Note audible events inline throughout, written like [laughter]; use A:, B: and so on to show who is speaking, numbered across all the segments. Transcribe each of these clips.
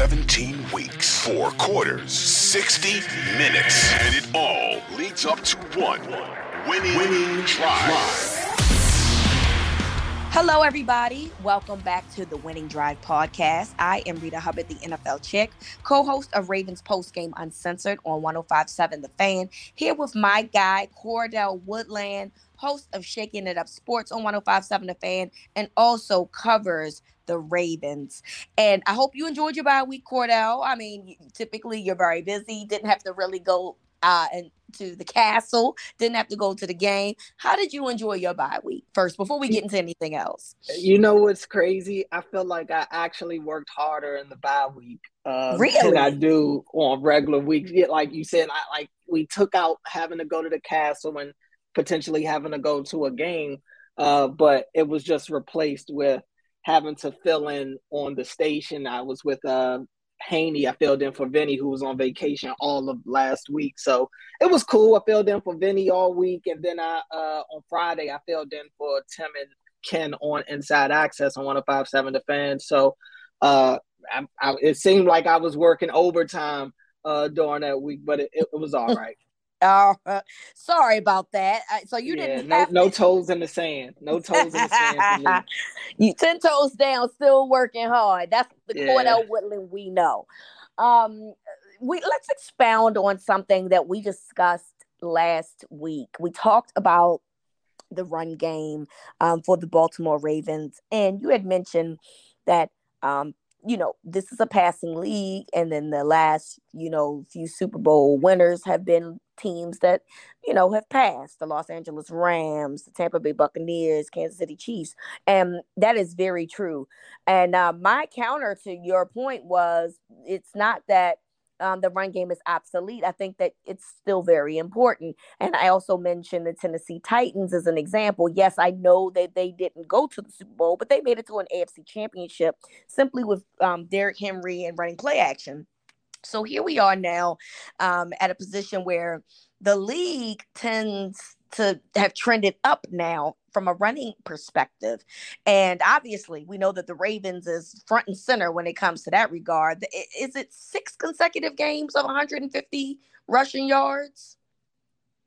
A: 17 weeks, four quarters, 60 minutes, and it all leads up to one winning, winning drive.
B: Hello, everybody. Welcome back to the Winning Drive podcast. I am Reeta Hubbard, the NFL chick, co host of Ravens Post Game Uncensored on 1057 The Fan, here with my guy, Cordell Woodland, host of Shaking It Up Sports on 1057 The Fan, and also covers the Ravens. And I hope you enjoyed your bye week, Cordell. I mean, typically you're very busy, didn't have to really go uh, and to the castle, didn't have to go to the game. How did you enjoy your bye week first before we get into anything else?
C: You know what's crazy? I feel like I actually worked harder in the bye week uh,
B: really?
C: than I do on regular weeks. Like you said, I like we took out having to go to the castle and potentially having to go to a game, uh, but it was just replaced with having to fill in on the station. I was with uh, Haney. I filled in for Vinny, who was on vacation all of last week. So it was cool. I filled in for Vinny all week, and then I uh, on Friday I filled in for Tim and Ken on Inside Access on 105.7 The Fan. So uh, I, I, it seemed like I was working overtime uh, during that week, but it, it was all right.
B: Oh, uh, sorry about that. So you yeah, didn't
C: no, no toes in the sand. No [laughs] toes in the sand.
B: you ten toes down, still working hard. That's the yeah. Cordell Woodland we know. Um, we let's expound on something that we discussed last week. We talked about the run game um, for the Baltimore Ravens, and you had mentioned that um, you know, this is a passing league, and then the last, you know, few Super Bowl winners have been teams that, you know, have passed the Los Angeles Rams, the Tampa Bay Buccaneers, Kansas City Chiefs. And that is very true. And uh, my counter to your point was it's not that um, the run game is obsolete. I think that it's still very important. And I also mentioned the Tennessee Titans as an example. Yes, I know that they didn't go to the Super Bowl, but they made it to an AFC championship simply with um, Derrick Henry and running play action. So here we are now um, at a position where the league tends to have trended up now from a running perspective. And obviously, we know that the Ravens is front and center when it comes to that regard. Is it six consecutive games of 150 rushing yards?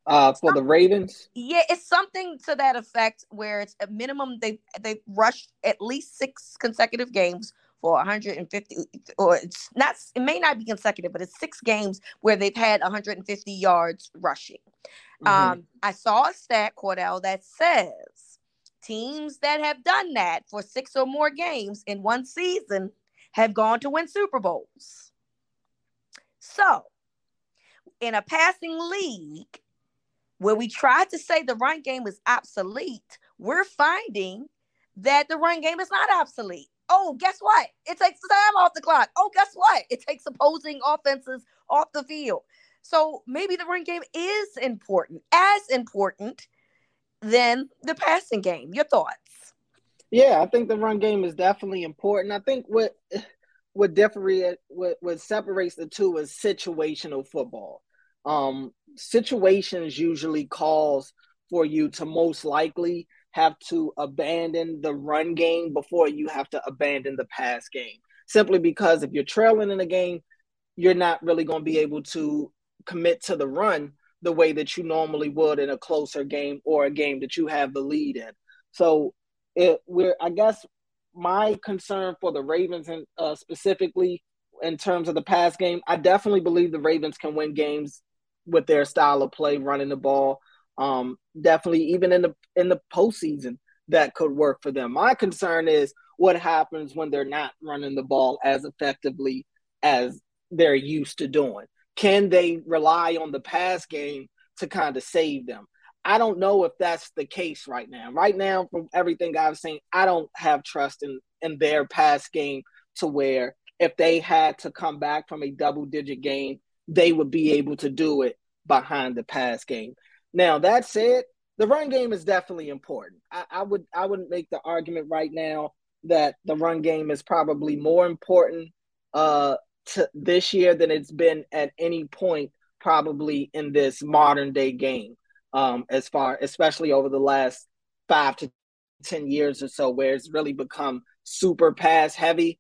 C: Uh, for the Ravens,
B: yeah, it's something to that effect. Where it's a minimum they they rushed at least six consecutive games for 150 or it's not it may not be consecutive but it's six games where they've had 150 yards rushing. Mm-hmm. um i saw a stat cordell that says teams that have done that for six or more games in one season have gone to win super bowls. So in a passing league where we try to say the run game is obsolete we're finding that the run game is not obsolete Oh, guess what? It takes time off the clock. Oh, guess what? It takes opposing offenses off the field. So maybe the run game is important, as important than the passing game. Your thoughts?
C: Yeah, I think the run game is definitely important. I think what what differentiates what, what separates the two is situational football. Um, situations usually calls for you to most likely have to abandon the run game before you have to abandon the pass game. Simply because if you're trailing in a game, you're not really going to be able to commit to the run the way that you normally would in a closer game or a game that you have the lead in. So it we're I guess my concern for the Ravens and uh, specifically in terms of the pass game, I definitely believe the Ravens can win games with their style of play, running the ball. Um, definitely, even in the in the postseason, that could work for them. My concern is what happens when they're not running the ball as effectively as they're used to doing. Can they rely on the pass game to kind of save them? I don't know if that's the case right now. Right now, from everything I've seen, I don't have trust in in their pass game to where if they had to come back from a double digit game, they would be able to do it behind the pass game. Now that said, the run game is definitely important. I, I would I would make the argument right now that the run game is probably more important uh, to this year than it's been at any point probably in this modern day game. Um, as far especially over the last five to ten years or so, where it's really become super pass heavy.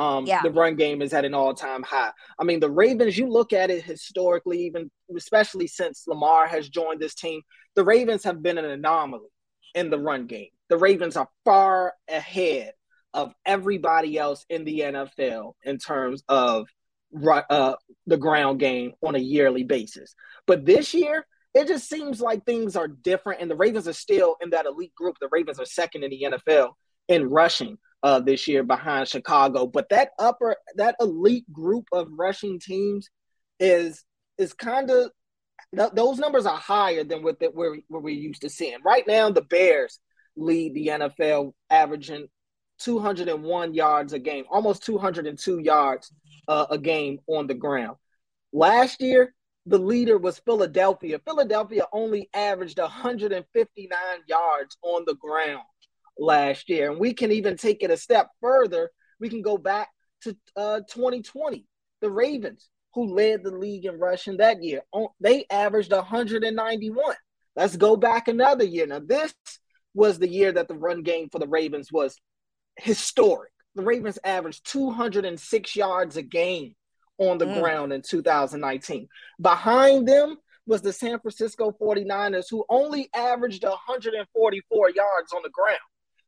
C: Um, yeah. The run game is at an all time high. I mean, the Ravens, you look at it historically, even especially since Lamar has joined this team, the Ravens have been an anomaly in the run game. The Ravens are far ahead of everybody else in the NFL in terms of uh, the ground game on a yearly basis. But this year, it just seems like things are different, and the Ravens are still in that elite group. The Ravens are second in the NFL in rushing uh, this year behind Chicago. But that upper, that elite group of rushing teams is is kind of th- those numbers are higher than what that we're, we're used to seeing. Right now, the Bears lead the NFL, averaging 201 yards a game, almost 202 yards uh, a game on the ground. Last year, the leader was Philadelphia. Philadelphia only averaged 159 yards on the ground last year. And we can even take it a step further. We can go back to uh, 2020. The Ravens, who led the league in rushing that year, they averaged 191. Let's go back another year. Now, this was the year that the run game for the Ravens was historic. The Ravens averaged 206 yards a game on the mm. ground in 2019. Behind them was the San Francisco 49ers, who only averaged 144 yards on the ground.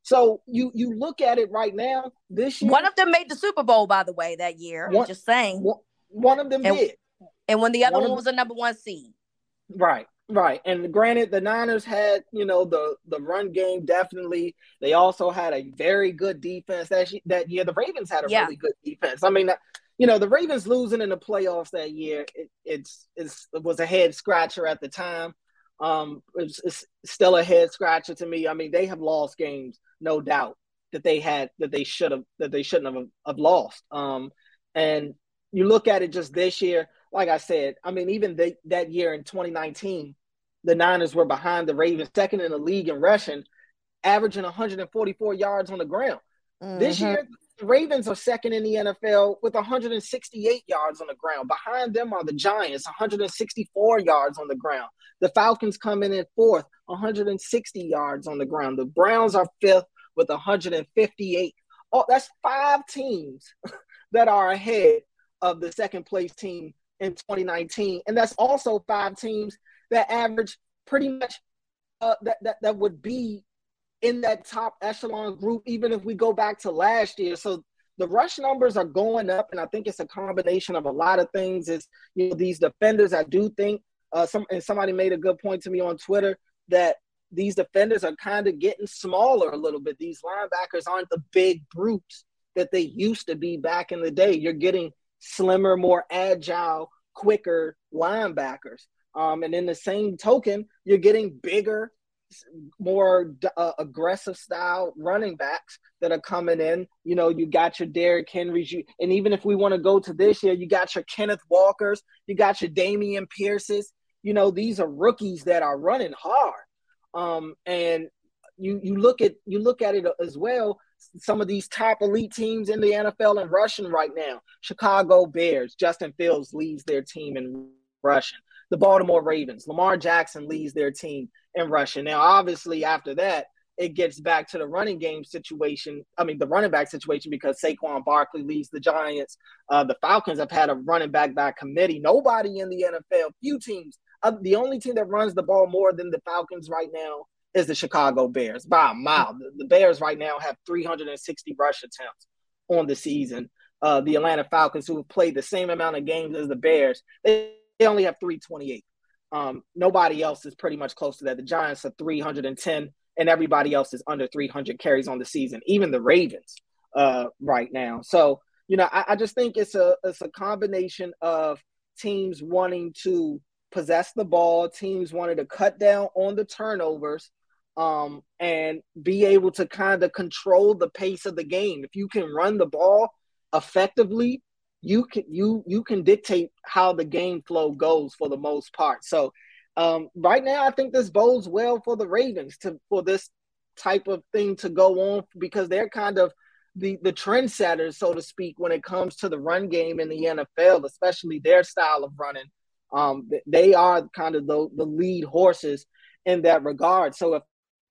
C: So you you look at it right now. This year,
B: one of them made the Super Bowl, by the way, that year. One, just saying,
C: one, one of them
B: and,
C: did.
B: And when the other one, one was a number one seed.
C: Right, right. And granted, the Niners had you know the the run game definitely. They also had a very good defense that that year. The Ravens had a yeah. really good defense. I mean, you know, the Ravens losing in the playoffs that year, it, it's, it's it was a head scratcher at the time. Um, it's, it's still a head scratcher to me. I mean, they have lost games, no doubt that they had that they should have that they shouldn't have, have lost. Um, and you look at it just this year, like I said, I mean, even that year in 2019, the Niners were behind the Ravens, second in the league in rushing, averaging 144 yards on the ground. Mm-hmm. This year, the Ravens are second in the NFL with 168 yards on the ground. Behind them are the Giants, 164 yards on the ground. The Falcons come in at fourth, 160 yards on the ground. The Browns are fifth with 158. Oh, that's five teams [laughs] that are ahead of the second place team in 2019. And that's also five teams that average pretty much uh, that, that, that would be in that top echelon group, even if we go back to last year. So the rush numbers are going up, and I think it's a combination of a lot of things. Is you know these defenders. I do think uh, some and somebody made a good point to me on Twitter that these defenders are kind of getting smaller a little bit. These linebackers aren't the big brutes that they used to be back in the day. You're getting slimmer, more agile, quicker linebackers. Um, and in the same token, you're getting bigger, more uh, aggressive style running backs that are coming in. You know, you got your Derrick Henrys, you, and even if we want to go to this year, you got your Kenneth Walkers, you got your Dameon Pierces. You know, these are rookies that are running hard. Um, and you you look at you look at it as well. Some of these top elite teams in the NFL in rushing right now. Chicago Bears, Justin Fields leads their team in rushing the Baltimore Ravens. Lamar Jackson leads their team in rushing. Now, obviously, after that, it gets back to the running game situation. I mean, the running back situation because Saquon Barkley leads the Giants. Uh, the Falcons have had a running back by committee. Nobody in the NFL, few teams. Uh, the only team that runs the ball more than the Falcons right now is the Chicago Bears by a mile. The, the Bears right now have 360 rush attempts on the season. Uh, the Atlanta Falcons, who have played the same amount of games as the Bears, they they only have 328. Um, nobody else is pretty much close to that. The Giants are 310, and everybody else is under 300 carries on the season, even the Ravens uh, right now. So, you know, I, I just think it's a it's a combination of teams wanting to possess the ball, teams wanted to cut down on the turnovers, um, and be able to kind of control the pace of the game. If you can run the ball effectively, you can you you can dictate how the game flow goes for the most part. So um, right now, I think this bodes well for the Ravens to for this type of thing to go on because they're kind of the the trendsetters, so to speak, when it comes to the run game in the NFL, especially their style of running. Um, they are kind of the, the lead horses in that regard. So if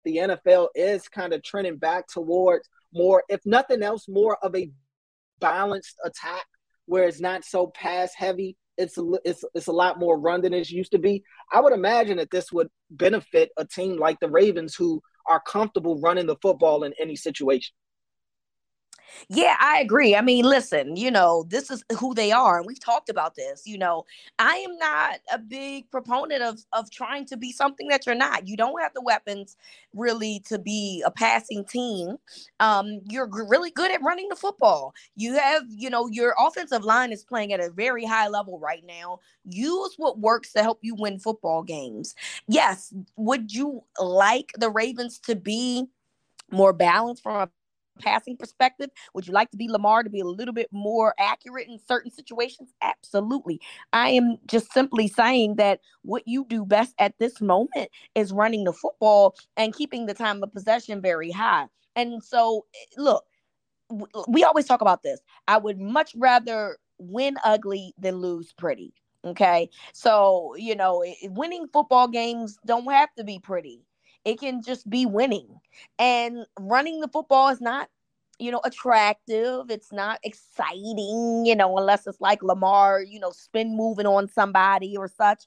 C: the NFL is kind of trending back towards more, if nothing else, more of a balanced attack where it's not so pass heavy. It's a, it's it's a lot more run than it used to be. I would imagine that this would benefit a team like the Ravens who are comfortable running the football in any situation.
B: Yeah, I agree. I mean, listen, you know, this is who they are. And we've talked about this. You know, I am not a big proponent of of trying to be something that you're not. You don't have the weapons really to be a passing team. Um, you're really good at running the football. You have, you know, your offensive line is playing at a very high level right now. Use what works to help you win football games. Yes, would you like the Ravens to be more balanced from a passing perspective? Would you like to be Lamar to be a little bit more accurate in certain situations? Absolutely. I am just simply saying that what you do best at this moment is running the football and keeping the time of possession very high. And so, eh, look, we always talk about this. I would much rather win ugly than lose pretty. Okay. So, you know, winning football games don't have to be pretty. It can just be winning. And running the football is not, you know, attractive. It's not exciting, you know, unless it's like Lamar, you know, spin moving on somebody or such.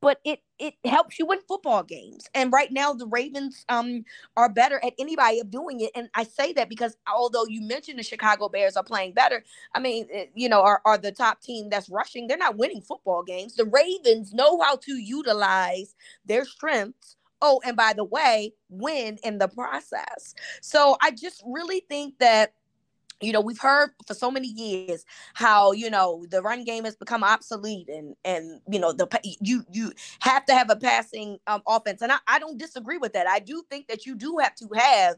B: But it it helps you win football games. And right now the Ravens um are better at anybody of doing it. And I say that because although you mentioned the Chicago Bears are playing better, I mean, you know, are, are the top team that's rushing. They're not winning football games. The Ravens know how to utilize their strengths oh, and by the way, win in the process. So I just really think that you know we've heard for so many years how you know the run game has become obsolete and and you know the you you have to have a passing um, offense and I, I don't disagree with that i do think that you do have to have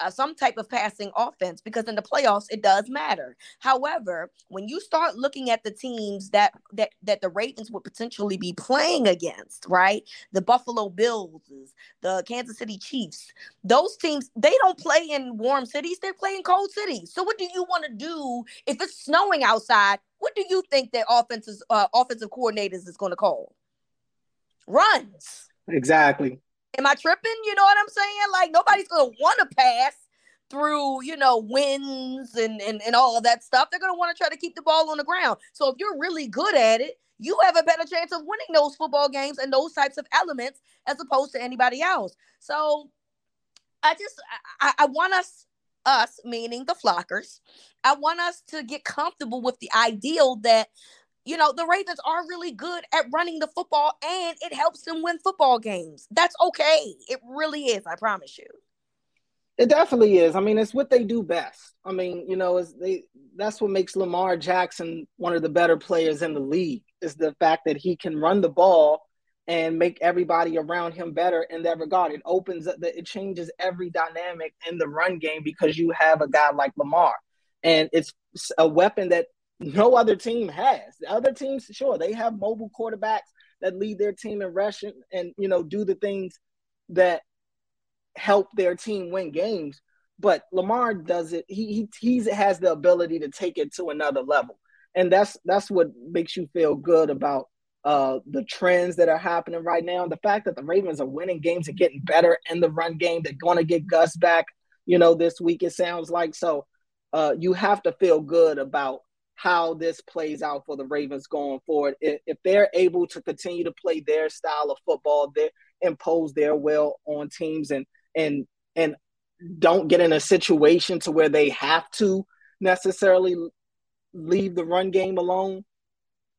B: uh, some type of passing offense because in the playoffs it does matter. However, when you start looking at the teams that that that the Ravens would potentially be playing against, right? The Buffalo Bills, the Kansas City Chiefs, those teams they don't play in warm cities; they play in cold cities. So, what do you want to do if it's snowing outside? What do you think that offenses uh, offensive coordinators is going to call? Runs.
C: Exactly.
B: Am I tripping? You know what I'm saying? Like nobody's gonna want to pass through, you know, winds and, and and all of that stuff. They're gonna want to try to keep the ball on the ground. So if you're really good at it, you have a better chance of winning those football games and those types of elements as opposed to anybody else. So I just I, I want us us meaning the flockers i want us to get comfortable with the ideal that you know, the Ravens are really good at running the football and it helps them win football games. That's okay. It really is, I promise you.
C: It definitely is. I mean, it's what they do best. I mean, you know, is they that's what makes Lamar Jackson one of the better players in the league is the fact that he can run the ball and make everybody around him better in that regard. It opens up the, it changes every dynamic in the run game because you have a guy like Lamar. And it's a weapon that no other team has. The other teams, sure, they have mobile quarterbacks that lead their team in rushing and you know do the things that help their team win games. But Lamar does it. He he he has the ability to take it to another level, and that's that's what makes you feel good about uh, the trends that are happening right now. The fact that the Ravens are winning games and getting better in the run game. They're going to get Gus back, you know, this week. It sounds like so. Uh, you have to feel good about how this plays out for the Ravens going forward. If, if they're able to continue to play their style of football, they impose their will on teams and and and don't get in a situation to where they have to necessarily leave the run game alone,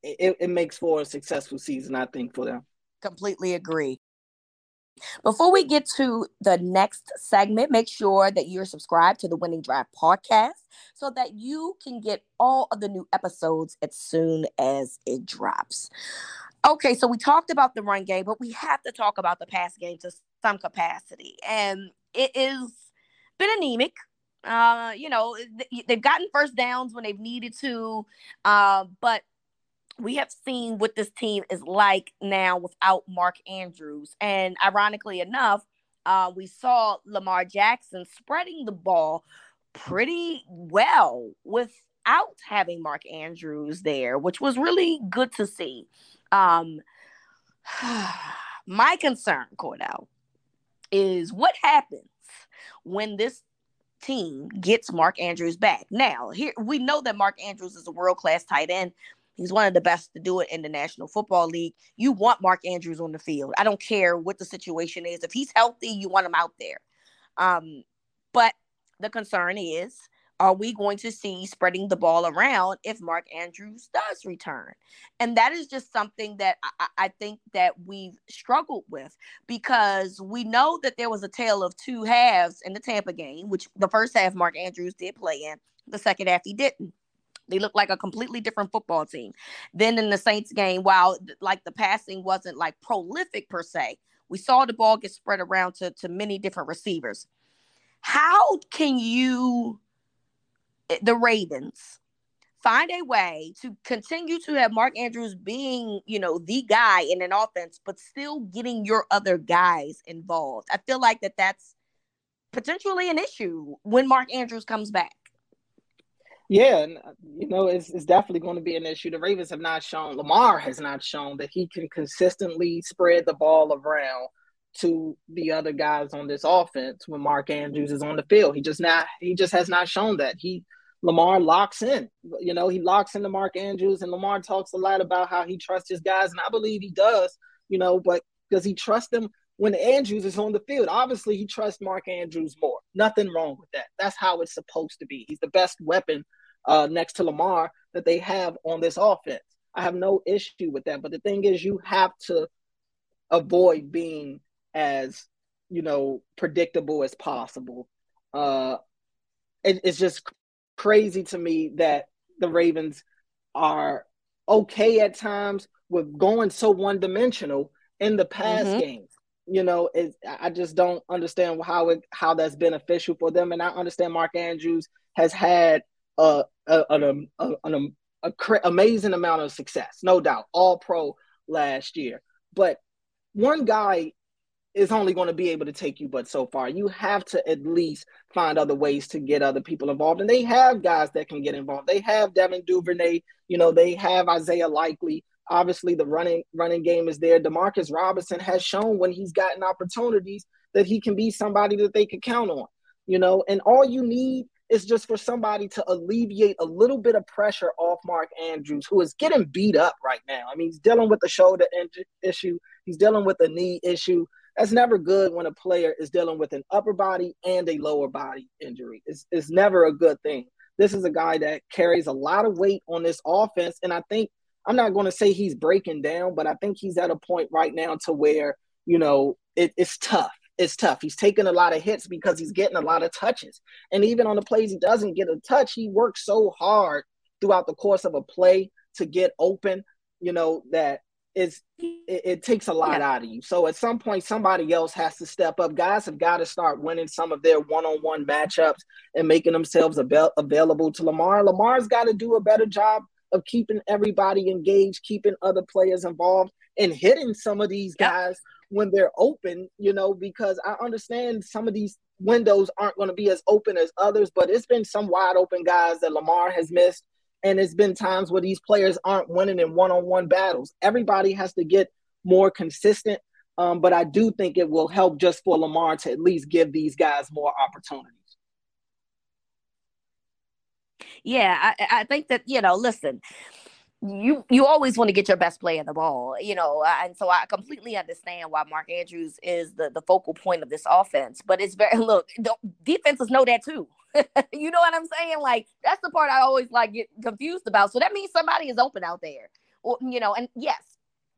C: it, it makes for a successful season, I think, for them.
B: Completely agree. Before we get to the next segment, make sure that you're subscribed to the Winning Drive podcast so that you can get all of the new episodes as soon as it drops. Okay, so we talked about the run game, but we have to talk about the pass game to some capacity. And it is been anemic. Uh, you know, they've gotten first downs when they've needed to, uh, but we have seen what this team is like now without Mark Andrews. And ironically enough, uh, we saw Lamar Jackson spreading the ball pretty well without having Mark Andrews there, which was really good to see. Um, [sighs] my concern, Cordell, is what happens when this team gets Mark Andrews back. Now, here we know that Mark Andrews is a world class tight end. He's one of the best to do it in the National Football League. You want Mark Andrews on the field. I don't care what the situation is. If he's healthy, you want him out there. Um, but the concern is are we going to see spreading the ball around if Mark Andrews does return? And that is just something that I, I, think that we've struggled with because we know that there was a tale of two halves in the Tampa game, which the first half Mark Andrews did play in, the second half he didn't. They looked like a completely different football team. Then in the Saints game, while like the passing wasn't like prolific per se, we saw the ball get spread around to, to many different receivers. How can you eh, the Ravens find a way to continue to have Mark Andrews being, you know, the guy in an offense, but still getting your other guys involved. I feel like that that's potentially an issue when Mark Andrews comes back.
C: Yeah, and uh, you know, it's, it's definitely going to be an issue. The Ravens have not shown, Lamar has not shown that he can consistently spread the ball around to the other guys on this offense when Mark Andrews is on the field. He just not he just has not shown that. He Lamar locks in. You know, he locks into Mark Andrews, and Lamar talks a lot about how he trusts his guys, and I believe he does. You know, but does he trust them when Andrews is on the field? Obviously, he trusts Mark Andrews more. Nothing wrong with that. That's how it's supposed to be. He's the best weapon uh, next to Lamar that they have on this offense. I have no issue with that. But the thing is, you have to avoid being as you know predictable as possible. Uh, it, it's just crazy to me that the Ravens are okay at times with going so one dimensional in the pass mm-hmm. games. You know, it, I just don't understand how it how that's beneficial for them. And I understand Mark Andrews has had a, a, an, a, amazing amount of success, no doubt, all pro last year. But one guy is only going to be able to take you but so far. You have to at least find other ways to get other people involved. And they have guys that can get involved. They have Devin Duvernay, you know, they have Isaiah Likely. Obviously, the running running game is there. Demarcus Robinson has shown when he's gotten opportunities that he can be somebody that they can count on. You know, and all you need is just for somebody to alleviate a little bit of pressure off Mark Andrews, who is getting beat up right now. I mean, he's dealing with the shoulder issue, he's dealing with a knee issue that's never good when a player is dealing with an upper body and a lower body injury. It's, it's never a good thing. This is a guy that carries a lot of weight on this offense. And I think, I'm not going to say he's breaking down, but I think he's at a point right now to where, you know, it, it's tough. It's tough. He's taking a lot of hits because he's getting a lot of touches. And even on the plays he doesn't get a touch, he works so hard throughout the course of a play to get open, you know, that is it, it, takes a lot yeah. out of you. So at some point, somebody else has to step up. Guys have got to start winning some of their one-on-one matchups and making themselves avail- available to Lamar. Lamar's got to do a better job of keeping everybody engaged, keeping other players involved, and hitting some of these guys when they're open. You know, because I understand some of these windows aren't going to be as open as others, but it's been some wide open guys that Lamar has missed and it's been times where these players aren't winning in one-on-one battles. Everybody has to get more consistent. Um, but I do think it will help just for Lamar to at least give these guys more opportunities.
B: Yeah, I, I think that you know. Listen, you you always want to get your best play in the ball, you know, and so I completely understand why Mark Andrews is the the focal point of this offense. But it's very [laughs] look, defenses know that too. [laughs] you know what I'm saying? Like that's the part I always like get confused about. So that means somebody is open out there, or you know. And yes,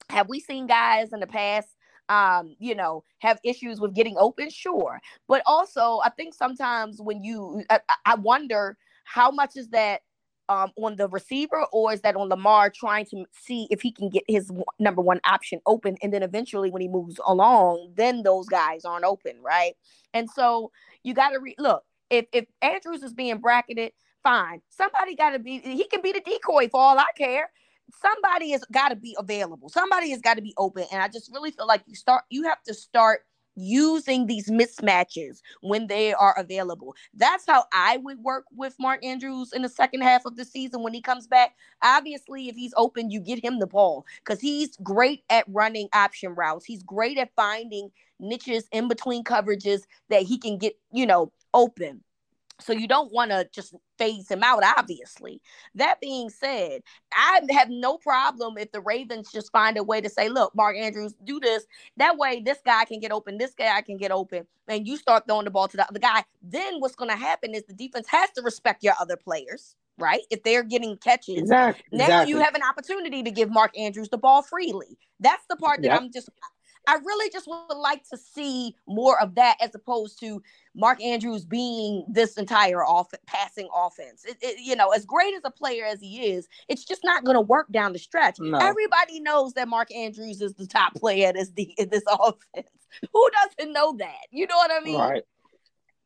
B: have we seen guys in the past? Um, you know, have issues with getting open, sure. But also, I think sometimes when you, I, I wonder how much is that um, on the receiver, or is that on Lamar trying to see if he can get his number one option open? And then eventually, when he moves along, then those guys aren't open, right? And so you got to re- look if if Andrews is being bracketed, fine. Somebody got to be. He can be the decoy for all I care. Somebody has got to be available. Somebody has got to be open. And I just really feel like you start. You have to start using these mismatches when they are available. That's how I would work with Mark Andrews in the second half of the season when he comes back. Obviously, if he's open, you get him the ball because he's great at running option routes. He's great at finding niches in between coverages that he can get, you know, open. So you don't want to just phase him out, obviously. That being said, I have no problem if the Ravens just find a way to say, look, Mark Andrews, do this. That way, this guy can get open, this guy can get open, and you start throwing the ball to the other guy. Then what's going to happen is the defense has to respect your other players, right? If they're getting catches,
C: exactly.
B: now
C: exactly.
B: you have an opportunity to give Mark Andrews the ball freely. That's the part that yep. I'm just I really just would like to see more of that as opposed to Mark Andrews being this entire off passing offense. It, it, you know, as great as a player as he is, it's just not going to work down the stretch. No. Everybody knows that Mark Andrews is the top player in this in this [laughs] offense. Who doesn't know that? You know what I mean?
C: Right.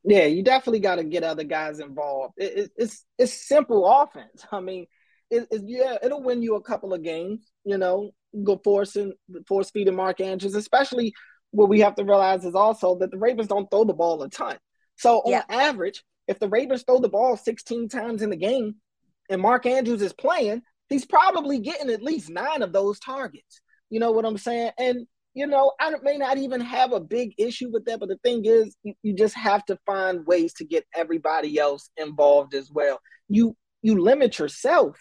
C: Yeah, you definitely got to get other guys involved. It, it's it's simple offense. I mean, it, yeah, it'll win you a couple of games. You know, go forcing force feeding Mark Andrews, especially what we have to realize is also that the Ravens don't throw the ball a ton. So on yeah. average, if the Ravens throw the ball 16 times in the game and Mark Andrews is playing, he's probably getting at least nine of those targets. You know what I'm saying? And you know, I may not even have a big issue with that, but the thing is, you, you just have to find ways to get everybody else involved as well. You you limit yourself,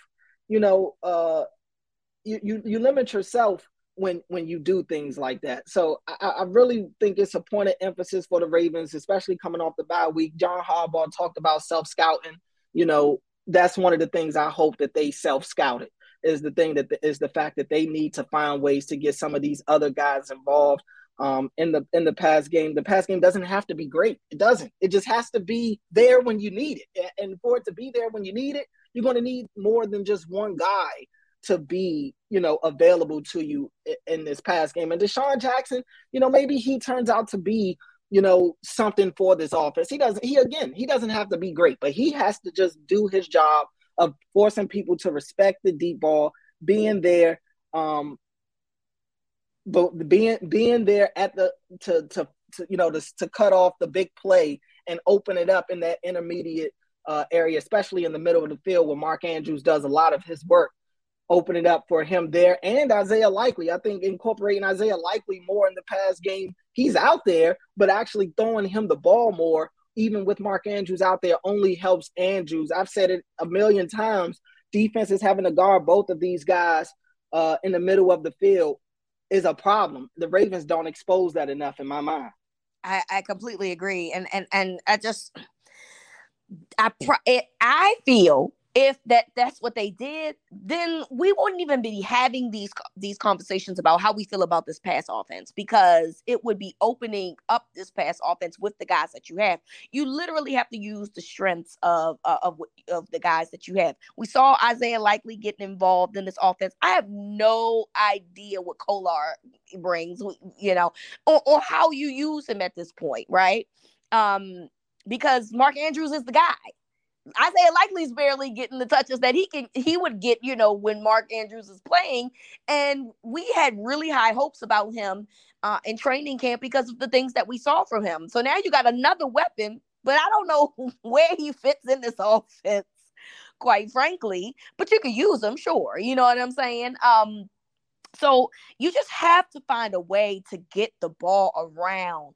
C: you know, uh, you, you you limit yourself when when you do things like that. So I, I, really think it's a point of emphasis for the Ravens, especially coming off the bye week. John Harbaugh talked about self scouting. You know, that's one of the things I hope that they self scouted is the thing that the, is the fact that they need to find ways to get some of these other guys involved. Um, in the in the pass game, the pass game doesn't have to be great. It doesn't. It just has to be there when you need it. And for it to be there when you need it, you're going to need more than just one guy to be, you know, available to you in this past game. And DeSean Jackson, you know, maybe he turns out to be, you know, something for this offense. He doesn't, he again, he doesn't have to be great, but he has to just do his job of forcing people to respect the deep ball, being there, um, but being being there at the to to, to you know to, to cut off the big play and open it up in that intermediate uh, area, especially in the middle of the field where Mark Andrews does a lot of his work open it up for him there and Isaiah Likely. I think incorporating Isaiah Likely more in the past game, he's out there, but actually throwing him the ball more, even with Mark Andrews out there, only helps Andrews. I've said it a million times. Defense is having to guard both of these guys uh, in the middle of the field is a problem. The Ravens don't expose that enough in my mind.
B: I, I completely agree, and and and I just I it, I feel if that that's what they did, then we wouldn't even be having these these conversations about how we feel about this pass offense because it would be opening up this pass offense with the guys that you have. You literally have to use the strengths of uh, of of the guys that you have. We saw Isaiah Likely getting involved in this offense. I have no idea what Kolar brings, you know, or, or how you use him at this point, right? Um, because Mark Andrews is the guy Isaiah Likely's barely getting the touches that he can he would get, you know, when Mark Andrews is playing. And we had really high hopes about him uh, in training camp because of the things that we saw from him. So now you got another weapon, but I don't know [laughs] where he fits in this [laughs] offense, quite frankly. But you could use him, sure. You know what I'm saying? Um, so you just have to find a way to get the ball around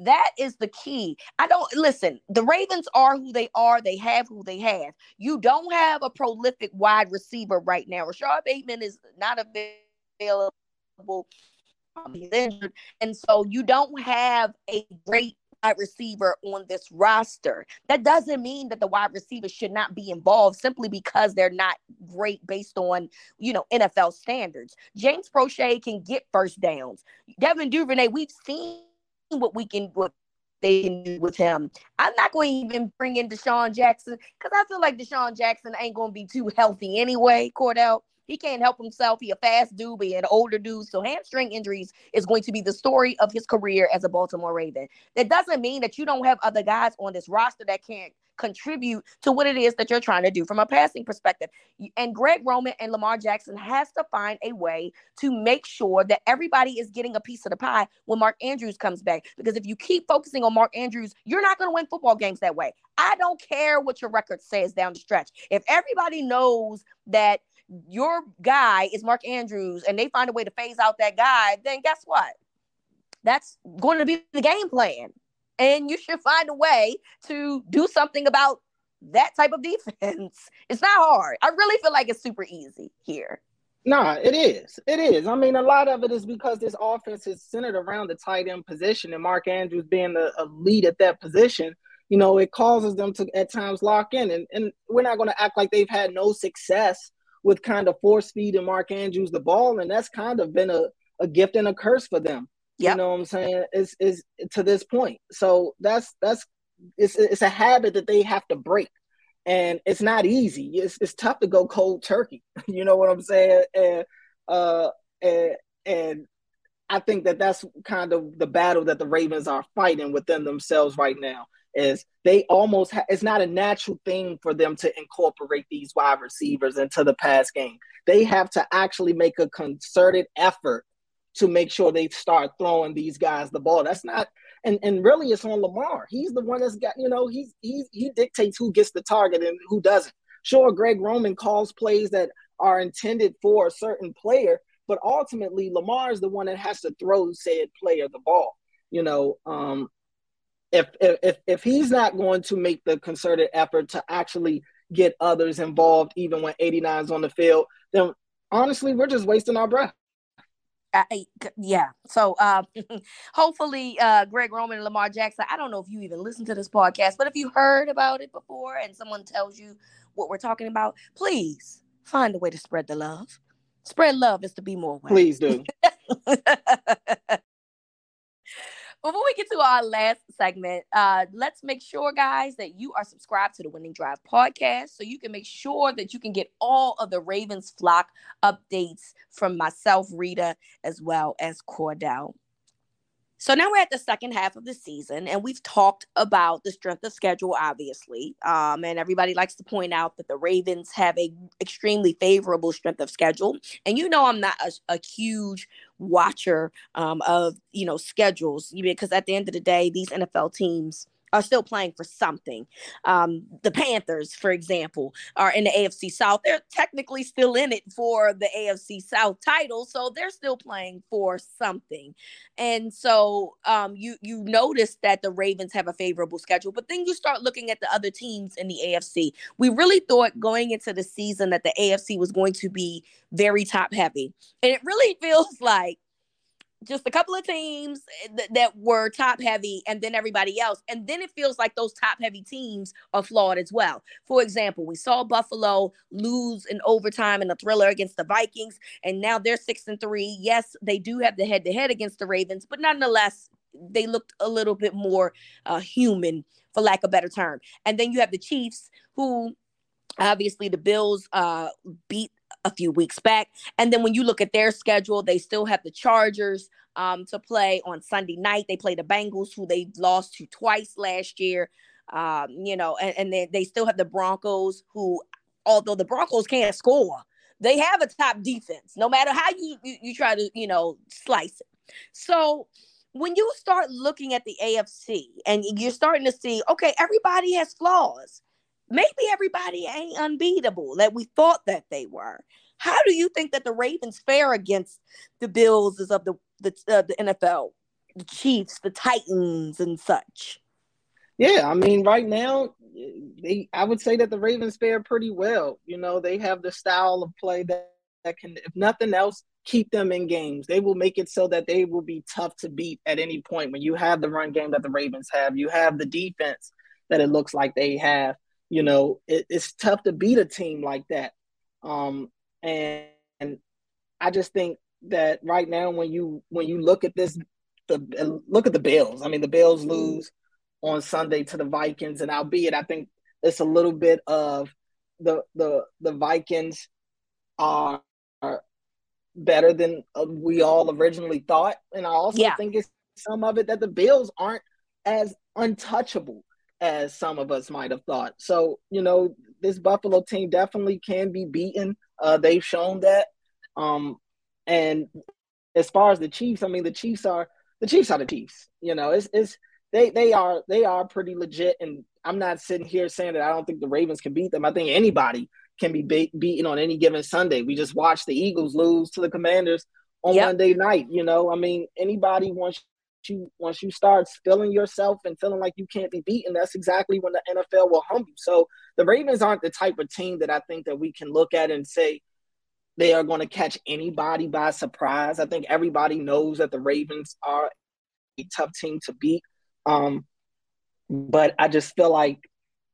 B: that is the key. I don't listen. The Ravens are who they are. They have who they have. You don't have a prolific wide receiver right now. Rashod Bateman is not available. He's injured, and so you don't have a great wide receiver on this roster. That doesn't mean that the wide receivers should not be involved simply because they're not great based on, you know, NFL standards. James Proche can get first downs. Devin Duvernay, we've seen what we can what they can do with him. I'm not going to even bring in DeSean Jackson because I feel like DeSean Jackson ain't going to be too healthy anyway, Cordell. He can't help himself. He a fast dude, be an older dude. So hamstring injuries is going to be the story of his career as a Baltimore Raven. That doesn't mean that you don't have other guys on this roster that can't contribute to what it is that you're trying to do from a passing perspective. And Greg Roman and Lamar Jackson has to find a way to make sure that everybody is getting a piece of the pie when Mark Andrews comes back. Because if you keep focusing on Mark Andrews, you're not going to win football games that way. I don't care what your record says down the stretch. If everybody knows that your guy is Mark Andrews and they find a way to phase out that guy, then guess what? That's going to be the game plan and you should find a way to do something about that type of [laughs] defense. It's not hard. I really feel like it's super easy here.
C: Nah, it is. It is. I mean, a lot of it is because this offense is centered around the tight end position, and Mark Andrews being the lead at that position, you know, it causes them to at times lock in. And and we're not going to act like they've had no success with kind of force feeding Mark Andrews the ball, and that's kind of been a, a gift and a curse for them. Yep. You know what I'm saying? Is is to this point. So that's that's it's it's a habit that they have to break and it's not easy. It's it's tough to go cold turkey. [laughs] you know what I'm saying? And uh and and I think that that's kind of the battle that the Ravens are fighting within themselves right now. Is they almost ha- it's not a natural thing for them to incorporate these wide receivers into the pass game. They have to actually make a concerted effort to make sure they start throwing these guys the ball. That's not and and really it's on Lamar. He's the one that's got you know he's he's he dictates who gets the target and who doesn't. Sure, Greg Roman calls plays that are intended for a certain player, but ultimately Lamar is the one that has to throw said player the ball. You know, um, if if if he's not going to make the concerted effort to actually get others involved, even when 89 is on the field, then honestly, we're just wasting our breath.
B: I, yeah. So uh, [laughs] hopefully, uh, Greg Roman and Lamar Jackson. I don't know if you even listened to this podcast, but if you heard about it before and someone tells you what we're talking about, please find a way to spread the love. Spread love is to be more.
C: Please do. [laughs]
B: Before we get to our last segment, uh, let's make sure, guys, that you are subscribed to the Winning Drive podcast so you can make sure that you can get all of the Ravens flock updates from myself, Reeta, as well as Cordell. So now we're at the second half of the season, and we've talked about the strength of schedule, obviously. Um, and everybody likes to point out that the Ravens have a extremely favorable strength of schedule. And you know, I'm not a, a huge watcher um, of you know schedules because at the end of the day, these NFL teams are still playing for something. Um, the Panthers, for example, are in the AFC South. They're technically still in it for the AFC South title, so they're still playing for something. And so um, you you notice that the Ravens have a favorable schedule, but then you start looking at the other teams in the AFC. We really thought going into the season that the AFC was going to be very top heavy, and it really [laughs] feels like just a couple of teams eh, th- that were top heavy and then everybody else. And then it feels like those top heavy teams are flawed as well. For example, we saw Buffalo lose in overtime in a thriller against the Vikings, and now they're six and three. Yes, they do have the head to head against the Ravens, but nonetheless, they looked a little bit more uh, human, for lack of a better term. And then you have the Chiefs, who obviously the Bills uh, beat a few weeks back. And then when you look at their schedule, they still have the Chargers um, to play on Sunday night. They play the Bengals, who they lost to twice last year. Um, you know, and, and then they still have the Broncos, who, although the Broncos can't score, they have a top defense, no matter how you, you, you try to, you know, slice it. So when you start looking at the AFC and you're starting to see, okay, everybody has flaws maybe everybody ain't unbeatable that we thought that they were. How do you think that the Ravens fare against the Bills is of the the, uh, the NFL, the Chiefs, the Titans, and such?
C: Yeah, I mean, right now, they I would say that the Ravens fare pretty well. You know, they have the style of play that, that can, if nothing else, keep them in games. They will make it so that they will be tough to beat at any point. When you have the run game that the Ravens have, you have the defense that it looks like they have you know, it, it's tough to beat a team like that. Um, and, and I just think that right now, when you when you look at this, the look at the Bills. I mean, the Bills lose on Sunday to the Vikings, and albeit I think it's a little bit of the the the Vikings are, are better than uh, we all originally thought, and I also yeah. think it's some of it that the Bills aren't as untouchable as some of us might have thought. So, you know, this Buffalo team definitely can be beaten. Uh, they've shown that. Um, and as far as the Chiefs, I mean, the Chiefs are the Chiefs are the Chiefs. You know, it's it's they they are they are pretty legit. And I'm not sitting here saying that I don't think the Ravens can beat them. I think anybody can be be- beaten on any given Sunday. We just watched the Eagles lose to the Commanders on yep. Monday night. You know, I mean, anybody wants you once you start feeling yourself and feeling like you can't be beaten, that's exactly when the NFL will humble you. So the Ravens aren't the type of team that I think that we can look at and say they are going to catch anybody by surprise. I think everybody knows that the Ravens are a tough team to beat. Um, but I just feel like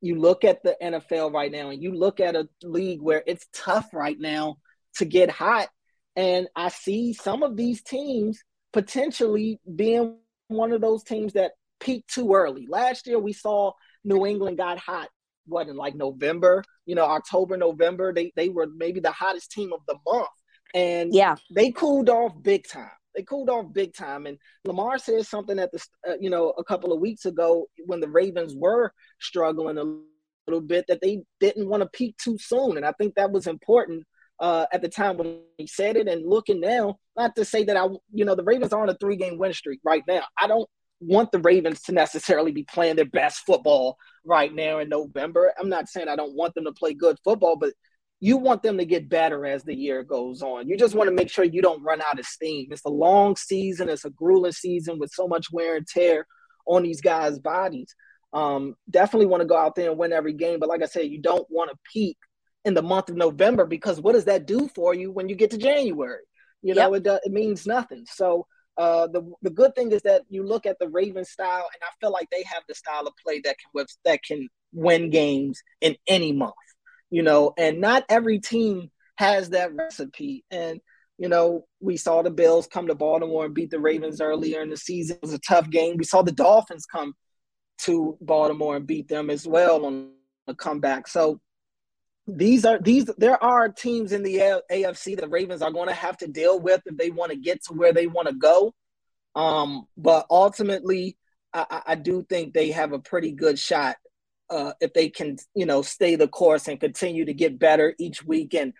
C: you look at the NFL right now and you look at a league where it's tough right now to get hot. And I see some of these teams potentially being one of those teams that peaked too early. Last year, we saw New England got hot. What in like November, you know, October, November, they they were maybe the hottest team of the month, and
B: yeah,
C: they cooled off big time. They cooled off big time. And Lamar said something at the, uh, you know, a couple of weeks ago when the Ravens were struggling a little bit that they didn't want to peak too soon, and I think that was important uh, at the time when he said it. And looking now, not to say that I, you know, the Ravens are on a three game win streak right now. I don't want the Ravens to necessarily be playing their best football right now in November. I'm not saying I don't want them to play good football, but you want them to get better as the year goes on. You just want to make sure you don't run out of steam. It's a long season, it's a grueling season with so much wear and tear on these guys' bodies. Um, definitely want to go out there and win every game, but like I said, you don't want to peak in the month of November because what does that do for you when you get to January? You know, yep. it, it means nothing. So uh, the the good thing is that you look at the Ravens style, and I feel like they have the style of play that can that can win games in any month. You know, and not every team has that recipe. And you know, we saw the Bills come to Baltimore and beat the Ravens earlier in the season. It was a tough game. We saw the Dolphins come to Baltimore and beat them as well on a comeback. So these are these there are teams in the AFC the Ravens are going to have to deal with if they want to get to where they want to go. Um, but ultimately, I, I, do think they have a pretty good shot uh, if they can, you know, stay the course and continue to get better each week and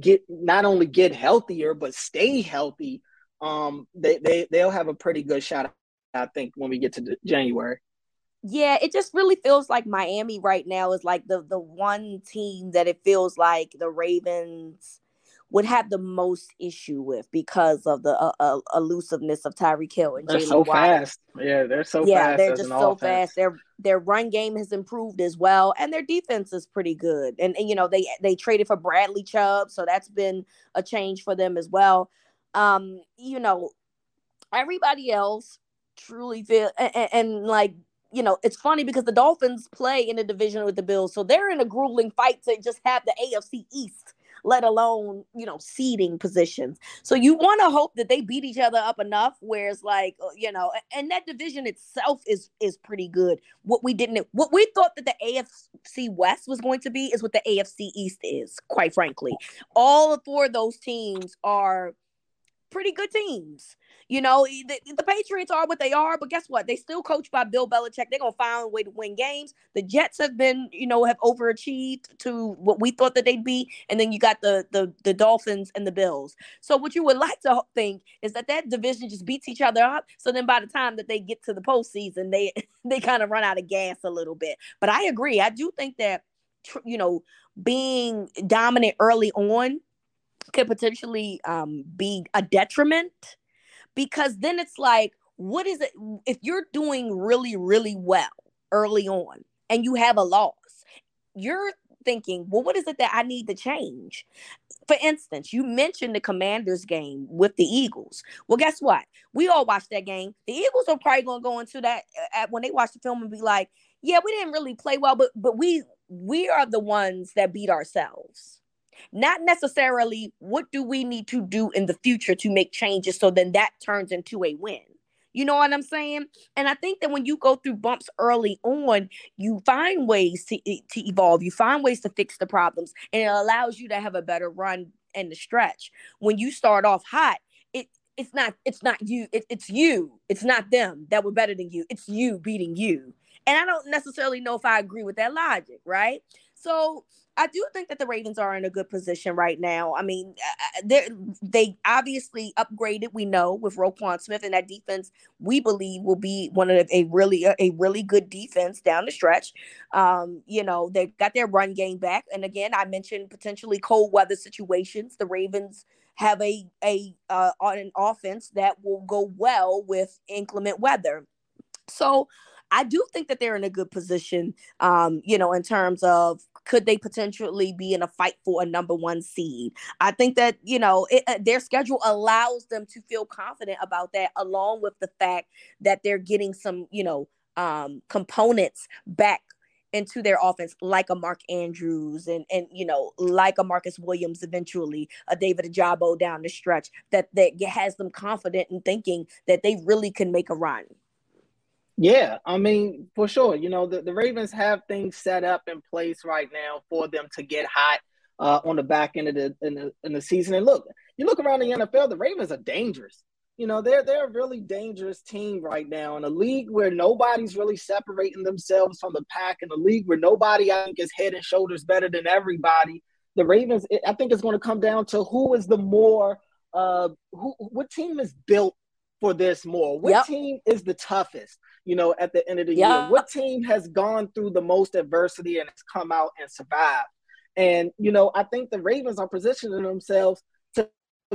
C: get not only get healthier but stay healthy. Um, they they they'll have a pretty good shot, I think, when we get to January
B: yeah, it just really feels like Miami right now is like the the one team that it feels like the Ravens would have the most issue with because of the uh, uh, elusiveness of Tyreek Hill and
C: they're so fast. Yeah, they're so fast. yeah,
B: they're just so offense. fast. Their their run game has improved as well, and their defense is pretty good. And, and you know they they traded for Bradley Chubb, so that's been a change for them as well. Um, you know, everybody else truly feel and, and like you know, it's funny because the Dolphins play in a division with the Bills, so they're in a grueling fight to just have the AFC East, let alone you know seeding positions. So you want to hope that they beat each other up enough, where it's like uh, you know, and that division itself is is pretty good. What we didn't, what we thought that the AFC West was going to be, is what the AFC East is. Quite frankly, all four of those teams are pretty good teams. You know, the, the, Patriots are what they are, but guess what? They still coached by Bill Belichick. They're gonna find a way to win games. The Jets have been, you know, have overachieved to what we thought that they'd be, and then you got the the the Dolphins and the Bills. So what you would like to think is that that division just beats each other up. So then by the time that they get to the postseason, they [laughs] they kind of run out of gas a little bit. But I agree. I do think that you know being dominant early on could potentially um, be a detriment because then it's like, what is it? If you're doing really, really well early on and you have a loss, you're thinking, well, what is it that I need to change? For instance, you mentioned the Commanders game with the Eagles. Well, guess what? We all watched that game. The Eagles are probably going to go into that uh, at, when they watch the film and be like, yeah, we didn't really play well, but but we we are the ones that beat ourselves not necessarily what do we need to do in the future to make changes so then that turns into a win. You know what I'm saying? And I think that when you go through bumps early on, you find ways to, to evolve, you find ways to fix the problems, and it allows you to have a better run and the stretch. When you start off hot, it it's not it's not you, it, it's you. It's not them that were better than you. It's you beating you. And I don't necessarily know if I agree with that logic, right? So I do think that the Ravens are in a good position right now. I mean, uh, they they obviously upgraded. We know with Roquan Smith and that defense, we believe will be one of a really a really good defense down the stretch. Um, you know, they got their run game back, and again, I mentioned potentially cold weather situations. The Ravens have a a uh, on an offense that will go well with inclement weather. So I do think that they're in a good position, um, you know, in terms of could they potentially be in a fight for a number one seed? I think that, you know, it, uh, their schedule allows them to feel confident about that, along with the fact that they're getting some, you know, um, components back into their offense like a Mark Andrews and and you know like a Marcus Williams eventually a David Ojabo down the stretch that that has them confident in thinking that they really can make a run.
C: Yeah, I mean, for sure. You know, the, the Ravens have things set up in place right now for them to get hot uh, on the back end of the in, the in the season. And look, you look around the NFL, the Ravens are dangerous. You know, they're they're a really dangerous team right now in a league where nobody's really separating themselves from the pack, in a league where nobody I think is head and shoulders better than everybody. The Ravens, I think, it's going to come down to who is the more uh who what team is built for this more? What yep. team is the toughest? You know, at the end of the yep. year, what team has gone through the most adversity and has come out and survived? And you know, I think the Ravens are positioning themselves to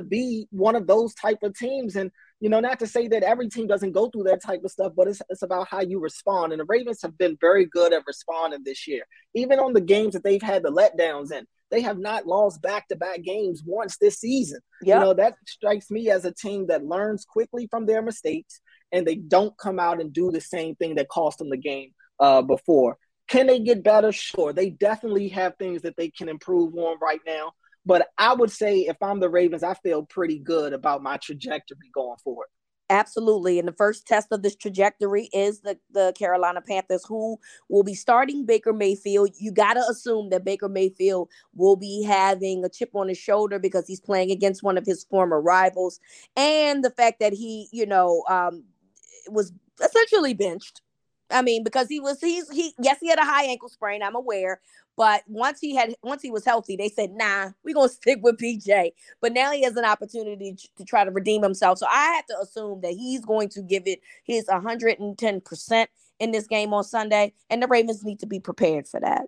C: be one of those type of teams. And you know, not to say that every team doesn't go through that type of stuff, but it's it's about how you respond. And the Ravens have been very good at responding this year, even on the games that they've had the letdowns in. They have not lost back to back games once this season. Yep. You know, that strikes me as a team that learns quickly from their mistakes and they don't come out and do the same thing that cost them the game uh, before. Can they get better? Sure. They definitely have things that they can improve on right now. But I would say if I'm the Ravens, I feel pretty good about my trajectory going forward.
B: Absolutely. And the first test of this trajectory is the, the Carolina Panthers, who will be starting Baker Mayfield. You got to assume that Baker Mayfield will be having a chip on his shoulder because he's playing against one of his former rivals. And the fact that he, you know, um, was essentially benched. I mean, because he was, he's, he, yes, he had a high ankle sprain, I'm aware, but once he had once he was healthy, they said, "Nah, we're gonna [laughs] stick with PJ." But now he has an opportunity to try to redeem himself. So I have to assume that he's going to give it his 110 percent in this game on Sunday, and the Ravens need to be prepared for that.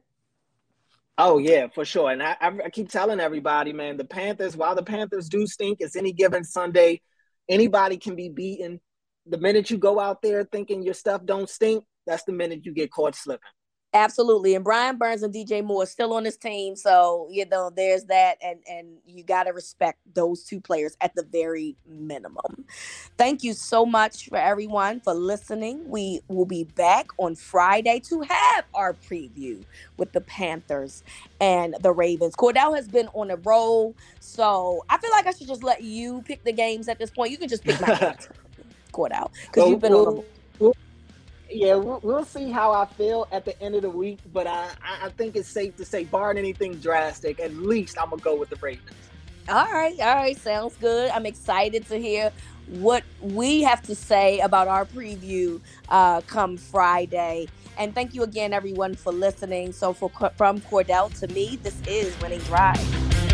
C: Oh yeah, for sure. And I, I keep telling everybody, man, the Panthers. While the Panthers do stink, it's any given Sunday. Anybody can be beaten. The minute you go out there thinking your stuff don't stink, that's the minute you get caught slipping.
B: Absolutely. And Brian Burns and DJ Moore are still on this team. So, you know, there's that. And and you gotta respect those two players at the very minimum. Thank you so much for everyone for listening. We will be back on Friday to have our preview with the Panthers and the Ravens. Cordell has been on a roll. So I feel like I should just let you pick the games at this point. You can just pick my [laughs] Cordell. Because well, you've been well, on a
C: yeah, we'll, see how I feel at the end of the week, but I, I think it's safe to say, barring anything drastic, at least I'm gonna go with the Ravens.
B: All right, all right, sounds good. I'm excited to hear what we have to say about our preview uh, come Friday. And thank you again, everyone, for listening. So, for from Cordell to me, this is Winning Drive.